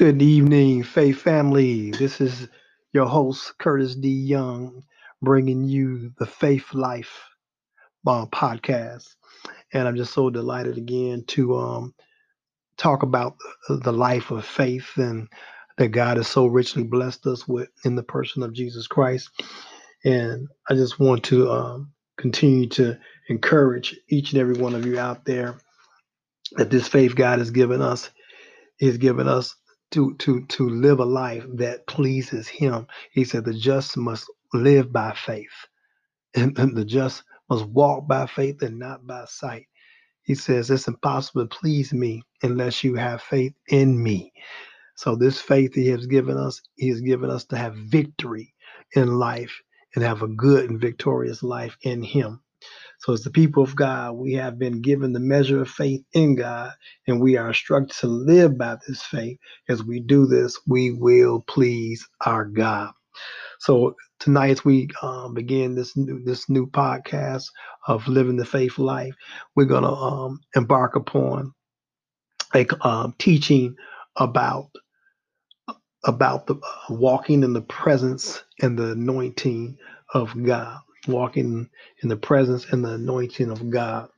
Good evening, Faith family. This is your host, Curtis D. Young, bringing you the Faith Life uh, podcast. And I'm just so delighted again to um, talk about the life of faith and that God has so richly blessed us with in the person of Jesus Christ. And I just want to um, continue to encourage each and every one of you out there that this faith God has given us, He's given us to to to live a life that pleases him. He said the just must live by faith. And, and the just must walk by faith and not by sight. He says it's impossible to please me unless you have faith in me. So this faith he has given us, he has given us to have victory in life and have a good and victorious life in him. So, as the people of God, we have been given the measure of faith in God, and we are instructed to live by this faith. As we do this, we will please our God. So tonight, as we um, begin this new this new podcast of living the faith life, we're gonna um, embark upon a um, teaching about about the uh, walking in the presence and the anointing of God walking in the presence and the anointing of God.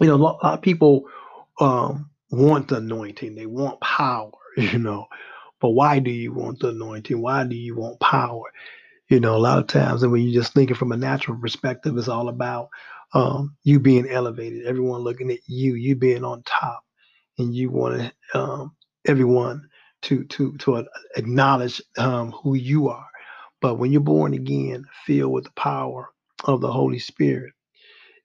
You know, a lot, of people um, want the anointing, they want power, you know. But why do you want the anointing? Why do you want power? You know, a lot of times, and when you're just thinking from a natural perspective, it's all about um, you being elevated, everyone looking at you, you being on top, and you want um, everyone to to to acknowledge um, who you are. But when you're born again, filled with the power of the Holy Spirit,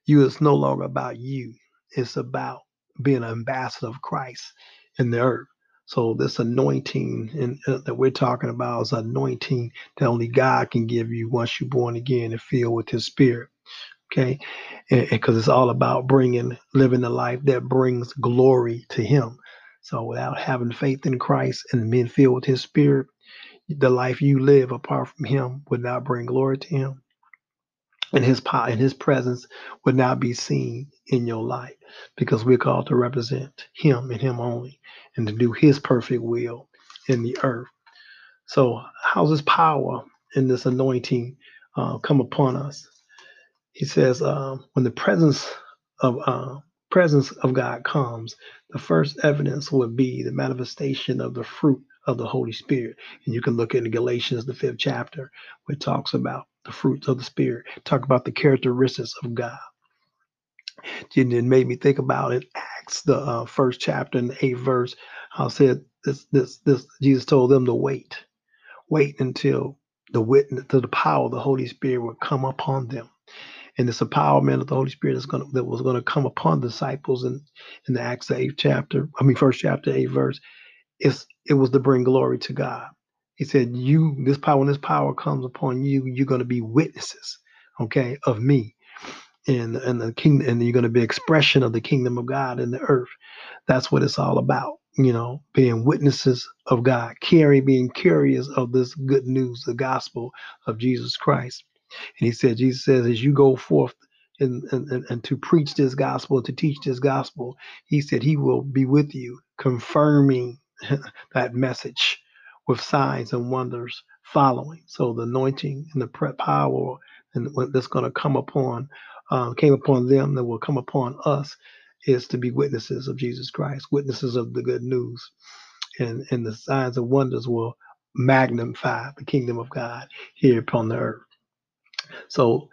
you it's no longer about you. It's about being an ambassador of Christ in the earth. So this anointing in, uh, that we're talking about is anointing that only God can give you once you're born again and filled with His Spirit. Okay, because it's all about bringing, living a life that brings glory to Him. So without having faith in Christ and being filled with His Spirit, the life you live apart from him would not bring glory to him. And his power and his presence would not be seen in your life because we're called to represent him and him only and to do his perfect will in the earth. So how's this power and this anointing uh, come upon us? He says um, when the presence of uh, presence of god comes the first evidence would be the manifestation of the fruit of the Holy Spirit. And you can look into Galatians, the fifth chapter, where it talks about the fruits of the Spirit, talk about the characteristics of God. And it made me think about it. Acts, the uh, first chapter and the eighth verse, I said this, this, this, Jesus told them to wait, wait until the witness, to the power of the Holy Spirit would come upon them. And this empowerment of the Holy Spirit to, that was going to come upon disciples in, in the Acts, the eighth chapter, I mean, first chapter, eighth verse it's it was to bring glory to God. He said, You, this power, when this power comes upon you, you're going to be witnesses, okay, of me. And, and the kingdom, and you're going to be expression of the kingdom of God in the earth. That's what it's all about, you know, being witnesses of God, carrying, being carriers of this good news, the gospel of Jesus Christ. And he said, Jesus says, as you go forth and, and, and to preach this gospel, to teach this gospel, he said he will be with you, confirming that message with signs and wonders following. So the anointing and the power and that's going to come upon uh, came upon them that will come upon us is to be witnesses of Jesus Christ, witnesses of the good news, and and the signs and wonders will magnify the kingdom of God here upon the earth. So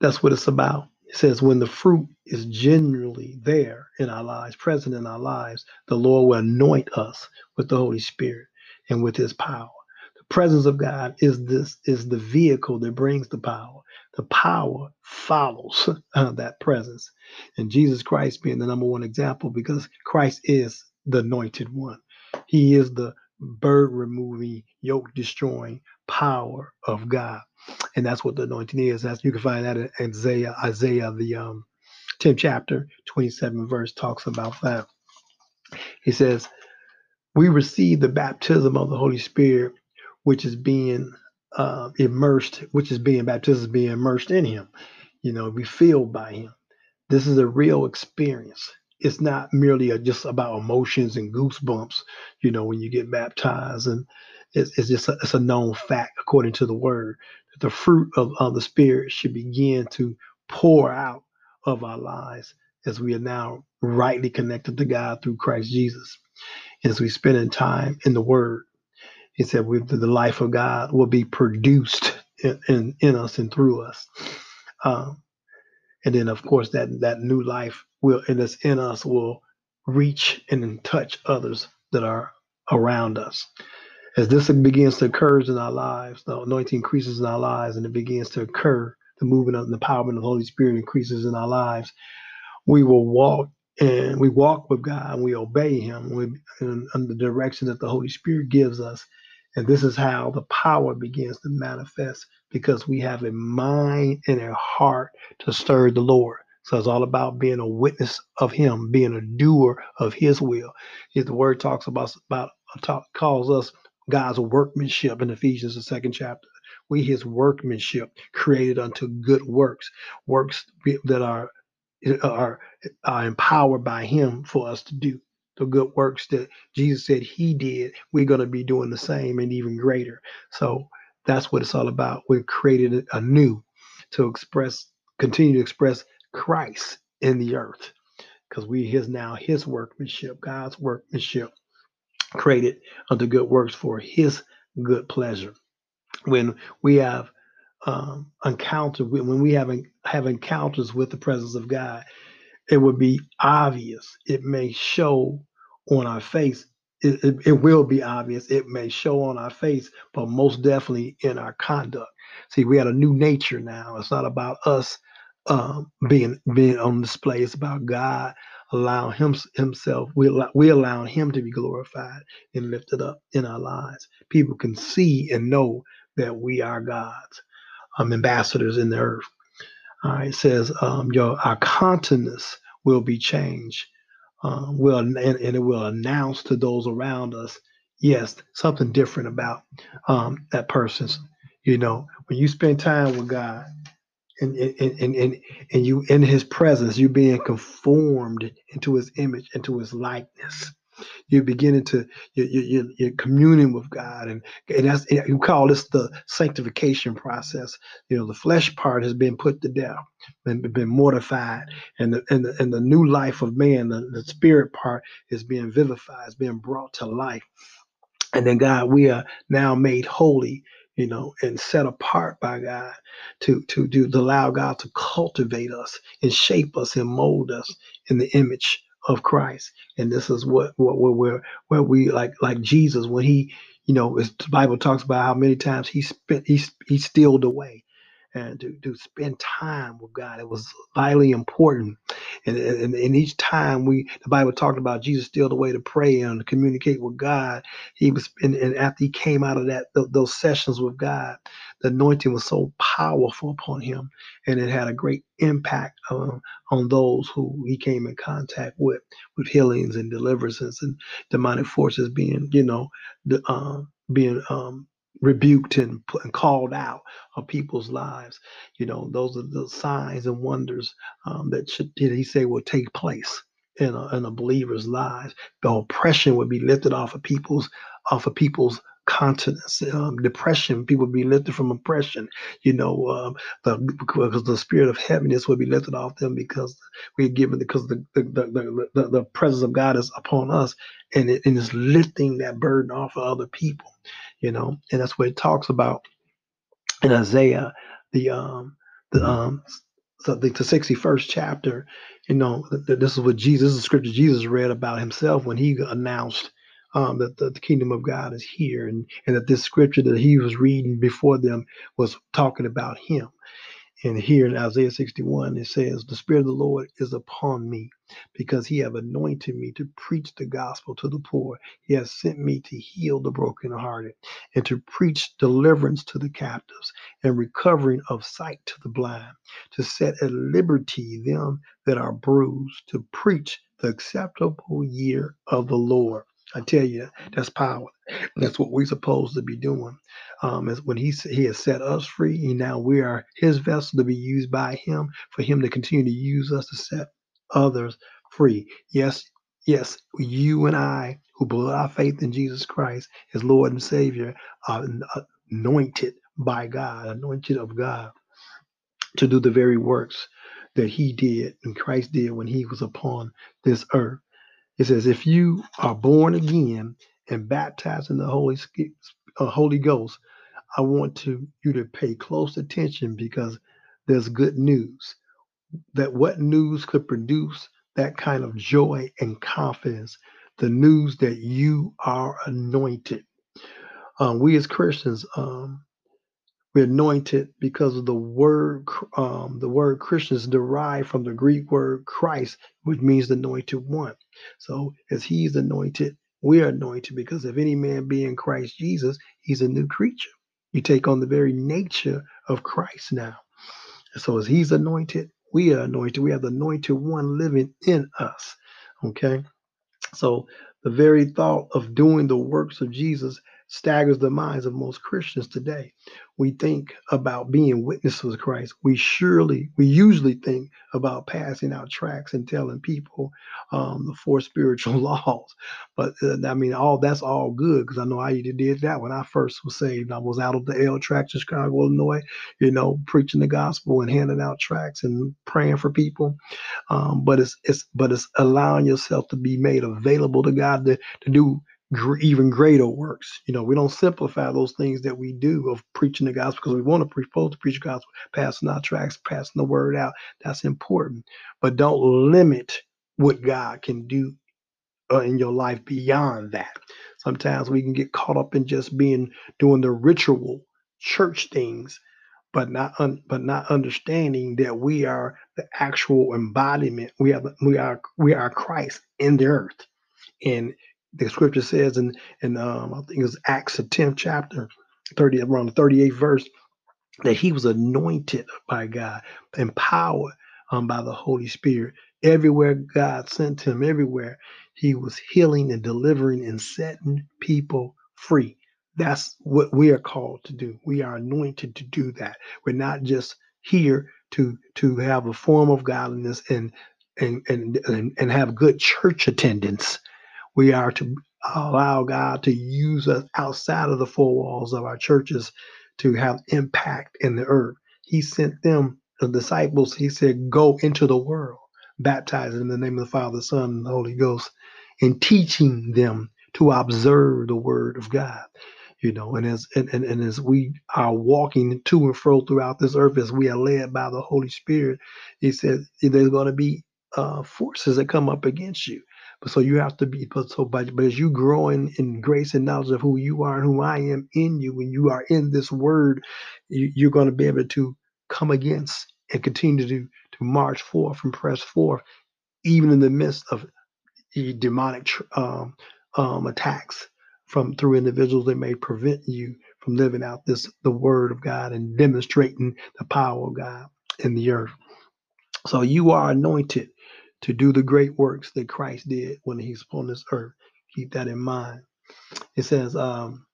that's what it's about. It says, when the fruit is genuinely there in our lives, present in our lives, the Lord will anoint us with the Holy Spirit and with his power. The presence of God is this is the vehicle that brings the power. The power follows uh, that presence. And Jesus Christ being the number one example because Christ is the anointed one. He is the bird removing, yoke destroying power of God and that's what the anointing is. As you can find that in Isaiah, Isaiah the um, 10th chapter, 27 verse talks about that. He says, "We receive the baptism of the Holy Spirit, which is being uh, immersed, which is being baptism, being immersed in Him. You know, be filled by Him. This is a real experience. It's not merely a, just about emotions and goosebumps, you know, when you get baptized. And it's, it's just a, it's a known fact according to the word that the fruit of, of the Spirit should begin to pour out of our lives as we are now rightly connected to God through Christ Jesus. As we spend in time in the Word, He said, with the life of God will be produced in, in, in us and through us. Um, and then, of course, that that new life will and that's in us will reach and touch others that are around us. As this begins to occur in our lives, the anointing increases in our lives, and it begins to occur. The movement of the empowerment of the Holy Spirit increases in our lives. We will walk and we walk with God and we obey Him we, in, the direction that the Holy Spirit gives us. And this is how the power begins to manifest because we have a mind and a heart to serve the Lord. So it's all about being a witness of Him, being a doer of His will. If the Word talks about about talk, calls us God's workmanship in Ephesians, the second chapter. We His workmanship, created unto good works, works that are are, are empowered by Him for us to do the good works that Jesus said He did. We're going to be doing the same and even greater. So that's what it's all about. We're created anew to express, continue to express Christ in the earth because we his now his workmanship, God's workmanship, created unto good works for his good pleasure. When we have um, encountered, when we have, have encounters with the presence of God, it would be obvious. It may show on our face. It, it, it, will be obvious. It may show on our face, but most definitely in our conduct. See, we had a new nature now. It's not about us um, being being on display. It's about God allowing him, Himself. We allow, we allow Him to be glorified and lifted up in our lives. People can see and know that we are God's um, ambassadors in the earth. All right, it says um, your our countenance will be changed. Um, will and, and, it will announce to those around us, yes, something different about um, that person's. You know, when you spend time with God, and and, and and and you in His presence, you're being conformed into His image, into His likeness you're beginning to you're, you're, you're communing with God, and and that's you call this the sanctification process. You know, the flesh part has been put to death, been been mortified, and the and the, and the new life of man, the, the spirit part is being vivified, is being brought to life. And then God, we are now made holy you know, and set apart by God to to do to allow God to cultivate us and shape us and mold us in the image of Christ. And this is what what where where we like like Jesus when he, you know, the Bible talks about how many times he spent he he stealed away and to, to spend time with God. It was vitally important. And, and, and each time we, the Bible talked about Jesus still the way to pray and to communicate with God. He was, and, and after he came out of that, th- those sessions with God, the anointing was so powerful upon him and it had a great impact um, on those who he came in contact with, with healings and deliverances and demonic forces being, you know, the, um, being um, rebuked and, and called out of people's lives. You know, those are the signs and wonders um, that should, did he say, will take place in a, in a believer's lives. The oppression would be lifted off of people's off of people's continence, um, depression. People be lifted from oppression. You know, um, the because the spirit of heaviness will be lifted off them because we're given because the the, the, the, the presence of God is upon us, and it and is lifting that burden off of other people you know, and that's what it talks about in Isaiah, the um, the um, so the, the 61st chapter, you know, this is what Jesus, this is the scripture Jesus read about himself when he announced um, that the, the, kingdom of God is here, and and that this scripture that he was reading before them was talking about him. And here in Isaiah 61, it says, The Spirit of the Lord is upon me, because he have anointed me to preach the gospel to the poor. He has sent me to heal the brokenhearted, and to preach deliverance to the captives, and recovering of sight to the blind, to set at liberty them that are bruised, to preach the acceptable year of the Lord. I tell you, that's power. That's what we're supposed to be doing. Um, as when he he has set us free, and now we are His vessel to be used by Him for Him to continue to use us to set others free. Yes, yes, you and I who put our faith in Jesus Christ as Lord and Savior are anointed by God, anointed of God to do the very works that he did and Christ did when he was upon this earth. It says, if you are born again and baptized in the Holy, uh, Holy Ghost, I want to you to pay close attention because there's good news. That what news could produce that kind of joy and confidence? The news that you are anointed. Um, we as Christians, um, we're anointed because of the word. Um, the word Christian is derived from the Greek word Christ, which means the anointed one. So as He's anointed, we are anointed because if any man be in Christ Jesus, he's a new creature. You take on the very nature of Christ now. So as He's anointed, we are anointed. We have the anointed one living in us. Okay. So the very thought of doing the works of Jesus staggers the minds of most Christians today. We think about being witnesses of Christ. We surely, we usually think about passing out tracts and telling people um, the four spiritual laws. But uh, I mean, all that's all good because I know I did that when I first was saved. I was out of the L tract in Chicago, Illinois, you know, preaching the gospel and handing out tracts and praying for people. Um, but it's it's but it's allowing yourself to be made available to God to, to do gr- even greater works. You know, we don't simplify those things that we do of preaching the gospel because we want to preach, to preach the gospel, passing our tracts, passing the word out. That's important. But don't limit what God can do uh, in your life beyond that. Sometimes we can get caught up in just being doing the ritual church things but not un, but not understanding that we are the actual embodiment. We are we are we are Christ in the earth, and the scripture says in in um, I think it's Acts the tenth chapter, thirty around the thirty eighth verse, that he was anointed by God, empowered um, by the Holy Spirit. Everywhere God sent him, everywhere he was healing and delivering and setting people free. That's what we are called to do. We are anointed to do that. We're not just here to to have a form of godliness and and and and, and have good church attendance we are to allow God to use us outside of the four walls of our churches to have impact in the earth. He sent them, the disciples, he said, go into the world, baptizing in the name of the Father, the Son, and the Holy Ghost, and teaching them to observe the word of God. You know, and as and, and, and as we are walking to and fro throughout this earth, as we are led by the Holy Spirit, he said there's going to be uh, forces that come up against you but so you have to be, but so, but, but as you grow in, in grace and knowledge of who you are and who I am in you, when you are in this word, you, you're going to be able to come against and continue to, to march forth and press forth, even in the midst of demonic um, um, attacks from through individuals that may prevent you from living out this the word of God and demonstrating the power of God in the earth. So you are anointed to do the great works that Christ did when he's upon this earth. Keep that in mind. It says, um,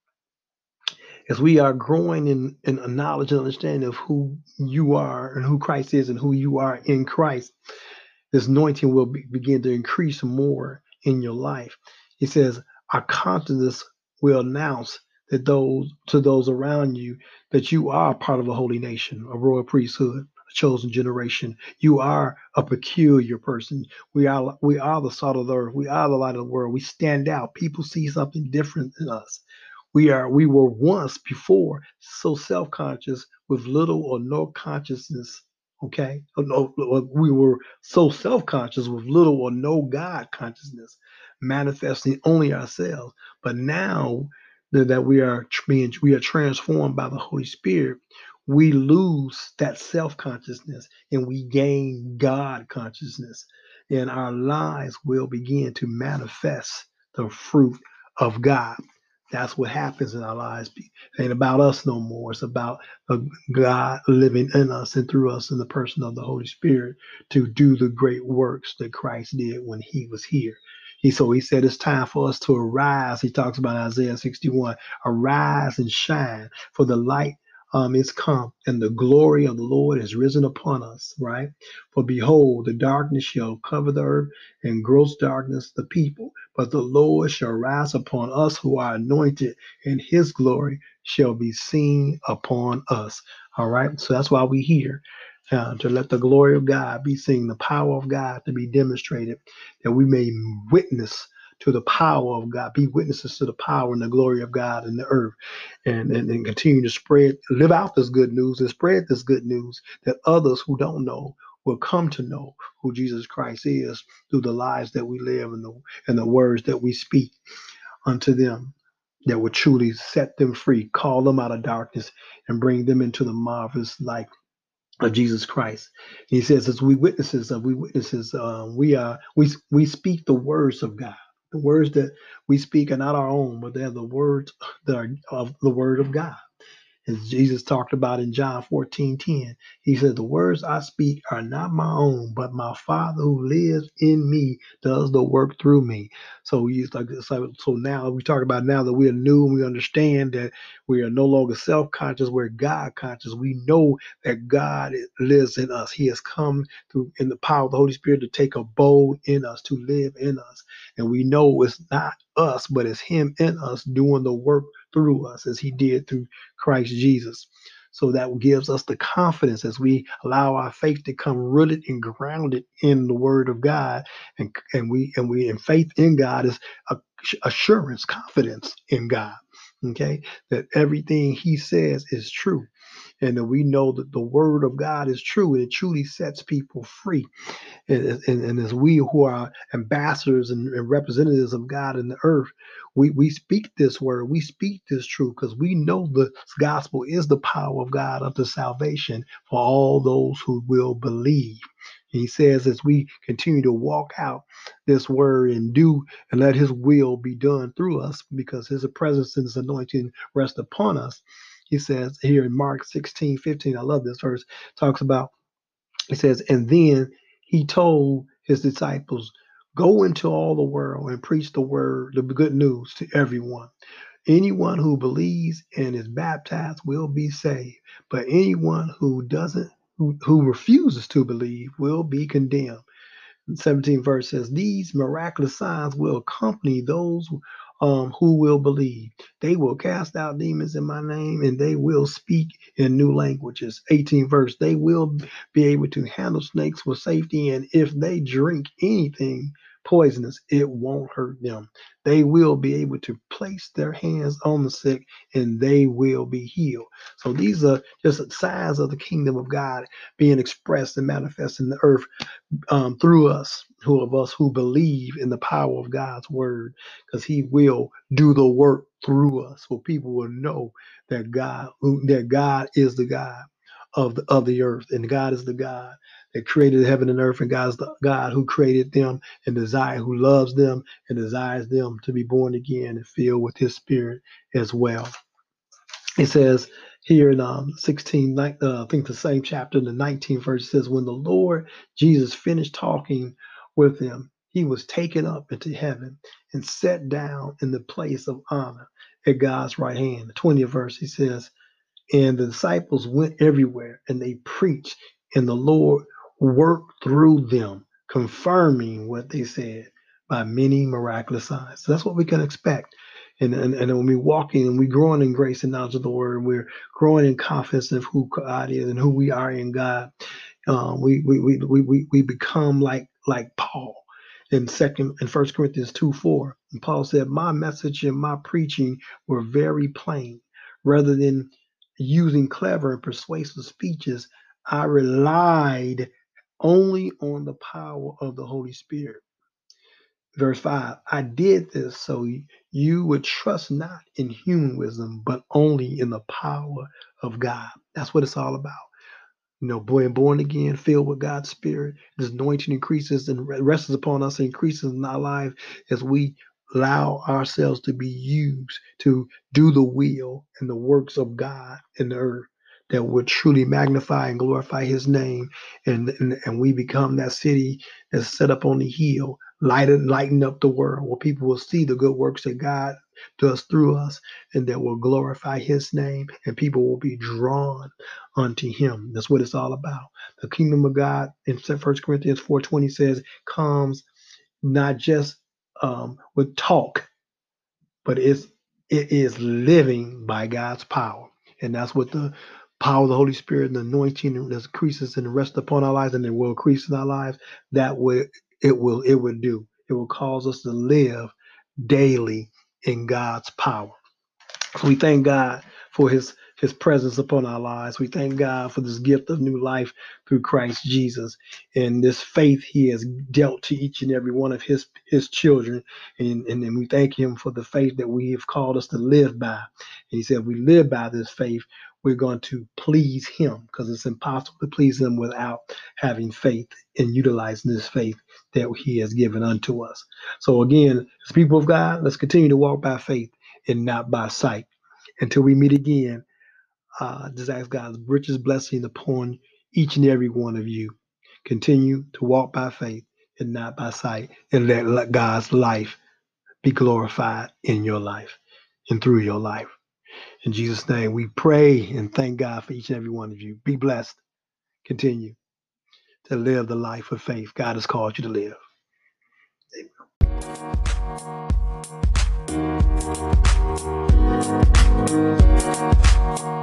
as we are growing in, in a knowledge and understanding of who you are and who Christ is and who you are in Christ, this anointing will be, begin to increase more in your life. He says, our consciousness will announce that those to those around you that you are part of a holy nation, a royal priesthood, chosen generation. You are a peculiar person. We are we are the salt of the earth. We are the light of the world. We stand out. People see something different in us. We are we were once before so self-conscious with little or no consciousness. Okay, we were so self-conscious with little or no God consciousness, manifesting only ourselves. But now that we are being we are transformed by the Holy Spirit, we lose that self consciousness and we gain God consciousness. And our lives will begin to manifest the fruit of God. That's what happens in our lives. It ain't about us no more. It's about God living in us and through us in the person of the Holy Spirit to do the great works that Christ did when he was here. He so he said it's time for us to arise. He talks about Isaiah 61, arise and shine, for the light um, is come, and the glory of the Lord is risen upon us, right? For behold, the darkness shall cover the earth, and gross darkness the people. But the Lord shall rise upon us who are anointed, and his glory shall be seen upon us. All right. So that's why we here. Uh, to let the glory of God be seen, the power of God to be demonstrated, that we may witness to the power of God, be witnesses to the power and the glory of God in the earth, and, and, and continue to spread, live out this good news and spread this good news that others who don't know will come to know who Jesus Christ is through the lives that we live and the and the words that we speak unto them that will truly set them free, call them out of darkness, and bring them into the marvelous light of Jesus Christ. He says, as we witnesses of we witnesses, uh, we are we we speak the words of God. The words that we speak are not our own, but they're the words that are of the word of God as Jesus talked about in John 14 10. He said, The words I speak are not my own, but my Father who lives in me does the work through me. So he's like so, so now we talk about now that we are new and we understand that we are no longer self-conscious, we're God conscious. We know that God lives in us. He has come through in the power of the Holy Spirit to take a abode in us, to live in us. And we know it's not us, but it's Him in us doing the work through us as He did through Christ Jesus. So that gives us the confidence as we allow our faith to come rooted and grounded in the Word of God, and and we and we and faith in God is assurance, confidence in God. Okay, that everything He says is true, and that we know that the Word of God is true, and it truly sets people free and, and, and as we who are ambassadors and, and, representatives of God in the earth, we, we speak this word, we speak this truth because we know the gospel is the power of God unto salvation for all those who will believe. He says, as we continue to walk out this word and do and let his will be done through us, because his presence and his anointing rest upon us. He says here in Mark 16, 15, I love this verse, talks about, he says, and then he told his disciples, Go into all the world and preach the word, the good news to everyone. Anyone who believes and is baptized will be saved, but anyone who doesn't, who, who refuses to believe, will be condemned. 17 verse says, These miraculous signs will accompany those um, who will believe. They will cast out demons in my name and they will speak in new languages. 18 verse, they will be able to handle snakes with safety. And if they drink anything poisonous, it won't hurt them. They will be able to place their hands on the sick and they will be healed. So these are just signs of the kingdom of God being expressed and manifest in the earth um, through us, who of us who believe in the power of God's word, because He will do the work through us, so people will know that God, that God is the God of the of the earth, and God is the God that created heaven and earth, and God's God who created them and desire, who loves them and desires them to be born again and filled with His Spirit as well. It says here in um, 16, uh, I think the same chapter, in the 19th verse says, When the Lord Jesus finished talking with them, he was taken up into heaven and set down in the place of honor at God's right hand. The 20th verse, he says, And the disciples went everywhere and they preached, and the Lord worked through them, confirming what they said by many miraculous signs. So that's what we can expect and, and, and when we walking and we growing in grace and knowledge of the word, and we're growing in confidence of who God is and who we are in God. Um, we, we, we, we, we become like like Paul in second in First Corinthians 2 4. And Paul said, My message and my preaching were very plain. Rather than using clever and persuasive speeches, I relied only on the power of the Holy Spirit. Verse 5 I did this so you would trust not in human wisdom, but only in the power of God. That's what it's all about. You know, boy, born again, filled with God's Spirit. this anointing increases and rests upon us and increases in our life as we allow ourselves to be used to do the will and the works of God in the earth that would truly magnify and glorify his name and, and and we become that city that's set up on the hill lighten lighten up the world where people will see the good works that god does through us and that will glorify his name and people will be drawn unto him. That's what it's all about. The kingdom of God in 1 Corinthians 4.20 says comes not just um, with talk, but it's it is living by God's power. And that's what the power of the Holy Spirit and the anointing that increases and rests upon our lives and it will increase in our lives, that will it will it will do. It will cause us to live daily in God's power. So we thank God for his his presence upon our lives. We thank God for this gift of new life through Christ Jesus and this faith he has dealt to each and every one of his his children. And, and, we thank him for the faith that we have called us to live by. And he said, we live by this faith, we're going to please him because it's impossible to please him without having faith and utilizing this faith that he has given unto us. So again, as people of God, let's continue to walk by faith and not by sight. Until we meet again, uh, just ask God's richest blessing upon each and every one of you. Continue to walk by faith and not by sight, and let God's life be glorified in your life and through your life. In Jesus' name, we pray and thank God for each and every one of you. Be blessed. Continue to live the life of faith God has called you to live. Amen.